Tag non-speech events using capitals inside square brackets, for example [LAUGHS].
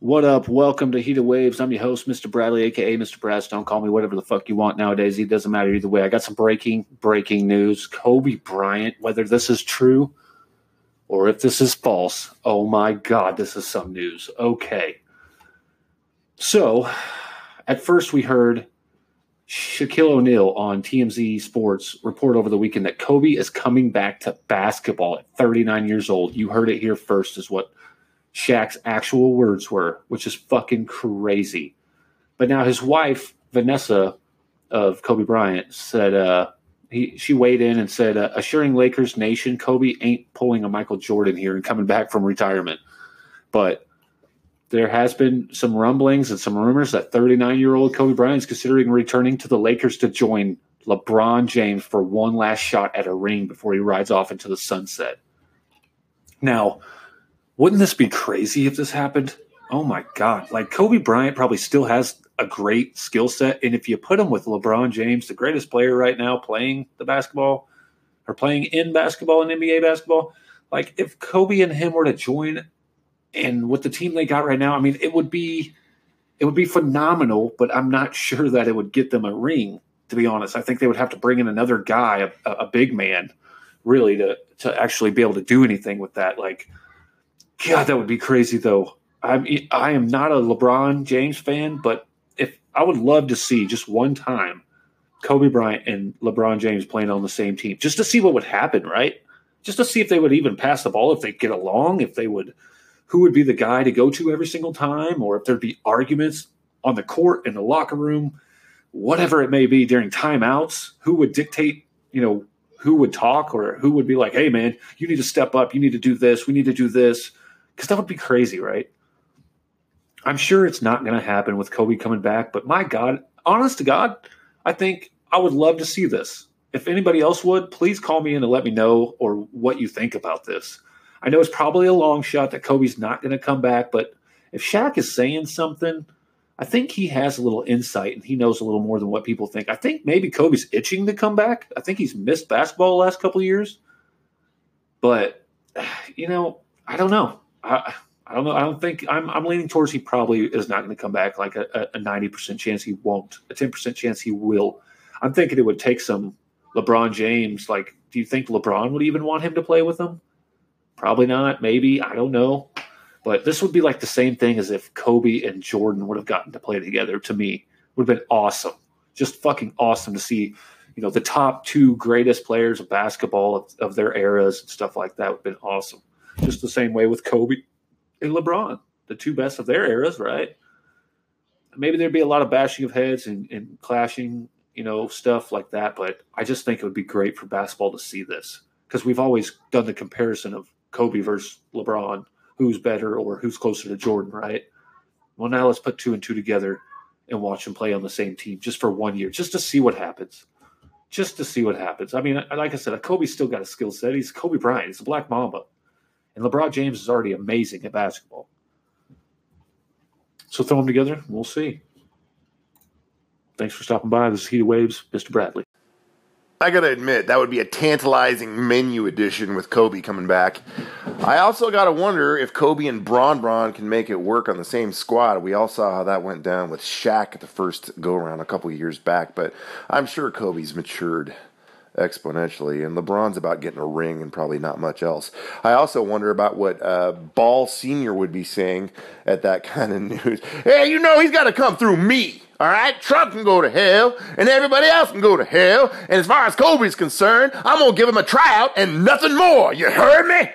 What up? Welcome to Heat of Waves. I'm your host, Mr. Bradley, aka Mr. Brass. Don't call me whatever the fuck you want nowadays. It doesn't matter either way. I got some breaking, breaking news. Kobe Bryant, whether this is true or if this is false, oh my god, this is some news. Okay. So, at first we heard Shaquille O'Neal on TMZ Sports report over the weekend that Kobe is coming back to basketball at 39 years old. You heard it here first, is what Shaq's actual words were, which is fucking crazy. But now his wife, Vanessa of Kobe Bryant, said uh, he she weighed in and said, uh, assuring Lakers Nation, Kobe ain't pulling a Michael Jordan here and coming back from retirement. But there has been some rumblings and some rumors that 39 year old Kobe Bryant is considering returning to the Lakers to join LeBron James for one last shot at a ring before he rides off into the sunset. Now, wouldn't this be crazy if this happened? Oh my God. Like Kobe Bryant probably still has a great skill set. And if you put him with LeBron James, the greatest player right now playing the basketball or playing in basketball and NBA basketball, like if Kobe and him were to join and with the team they got right now, I mean, it would be it would be phenomenal, but I'm not [LAUGHS] sure that it would get them a ring, to be honest. I think they would have to bring in another guy, a, a big man, really, to to actually be able to do anything with that. Like God, that would be crazy though. I'm I am not a LeBron James fan, but if I would love to see just one time Kobe Bryant and LeBron James playing on the same team, just to see what would happen, right? Just to see if they would even pass the ball, if they get along, if they would, who would be the guy to go to every single time, or if there'd be arguments on the court in the locker room, whatever it may be during timeouts, who would dictate, you know, who would talk or who would be like, hey man, you need to step up, you need to do this, we need to do this because that would be crazy, right? I'm sure it's not going to happen with Kobe coming back, but my God, honest to God, I think I would love to see this. If anybody else would, please call me in and let me know or what you think about this. I know it's probably a long shot that Kobe's not going to come back, but if Shaq is saying something, I think he has a little insight and he knows a little more than what people think. I think maybe Kobe's itching to come back. I think he's missed basketball the last couple years. But, [SIGHS] you know, I don't know. I, I don't know. I don't think I'm, I'm leaning towards he probably is not going to come back. Like a, a 90% chance he won't, a 10% chance he will. I'm thinking it would take some LeBron James. Like, do you think LeBron would even want him to play with him? Probably not. Maybe. I don't know. But this would be like the same thing as if Kobe and Jordan would have gotten to play together. To me, would have been awesome. Just fucking awesome to see. You know, the top two greatest players of basketball of, of their eras and stuff like that would have been awesome. Just the same way with Kobe and LeBron, the two best of their eras, right? Maybe there'd be a lot of bashing of heads and, and clashing, you know, stuff like that. But I just think it would be great for basketball to see this because we've always done the comparison of Kobe versus LeBron, who's better or who's closer to Jordan, right? Well, now let's put two and two together and watch them play on the same team just for one year, just to see what happens. Just to see what happens. I mean, like I said, Kobe's still got a skill set. He's Kobe Bryant. He's a Black Mamba. And LeBron James is already amazing at basketball. So throw them together. We'll see. Thanks for stopping by. This is Heated Waves, Mr. Bradley. I gotta admit, that would be a tantalizing menu edition with Kobe coming back. I also gotta wonder if Kobe and Bron Bron can make it work on the same squad. We all saw how that went down with Shaq at the first go around a couple years back, but I'm sure Kobe's matured exponentially. And LeBron's about getting a ring and probably not much else. I also wonder about what uh, Ball Sr. would be saying at that [LAUGHS] kind of news. Hey, you know, he's got to come through me. All right, Trump can go to hell, and everybody else can go to hell. And as far as Kobe's concerned, I'm gonna give him a tryout and nothing more. You heard me?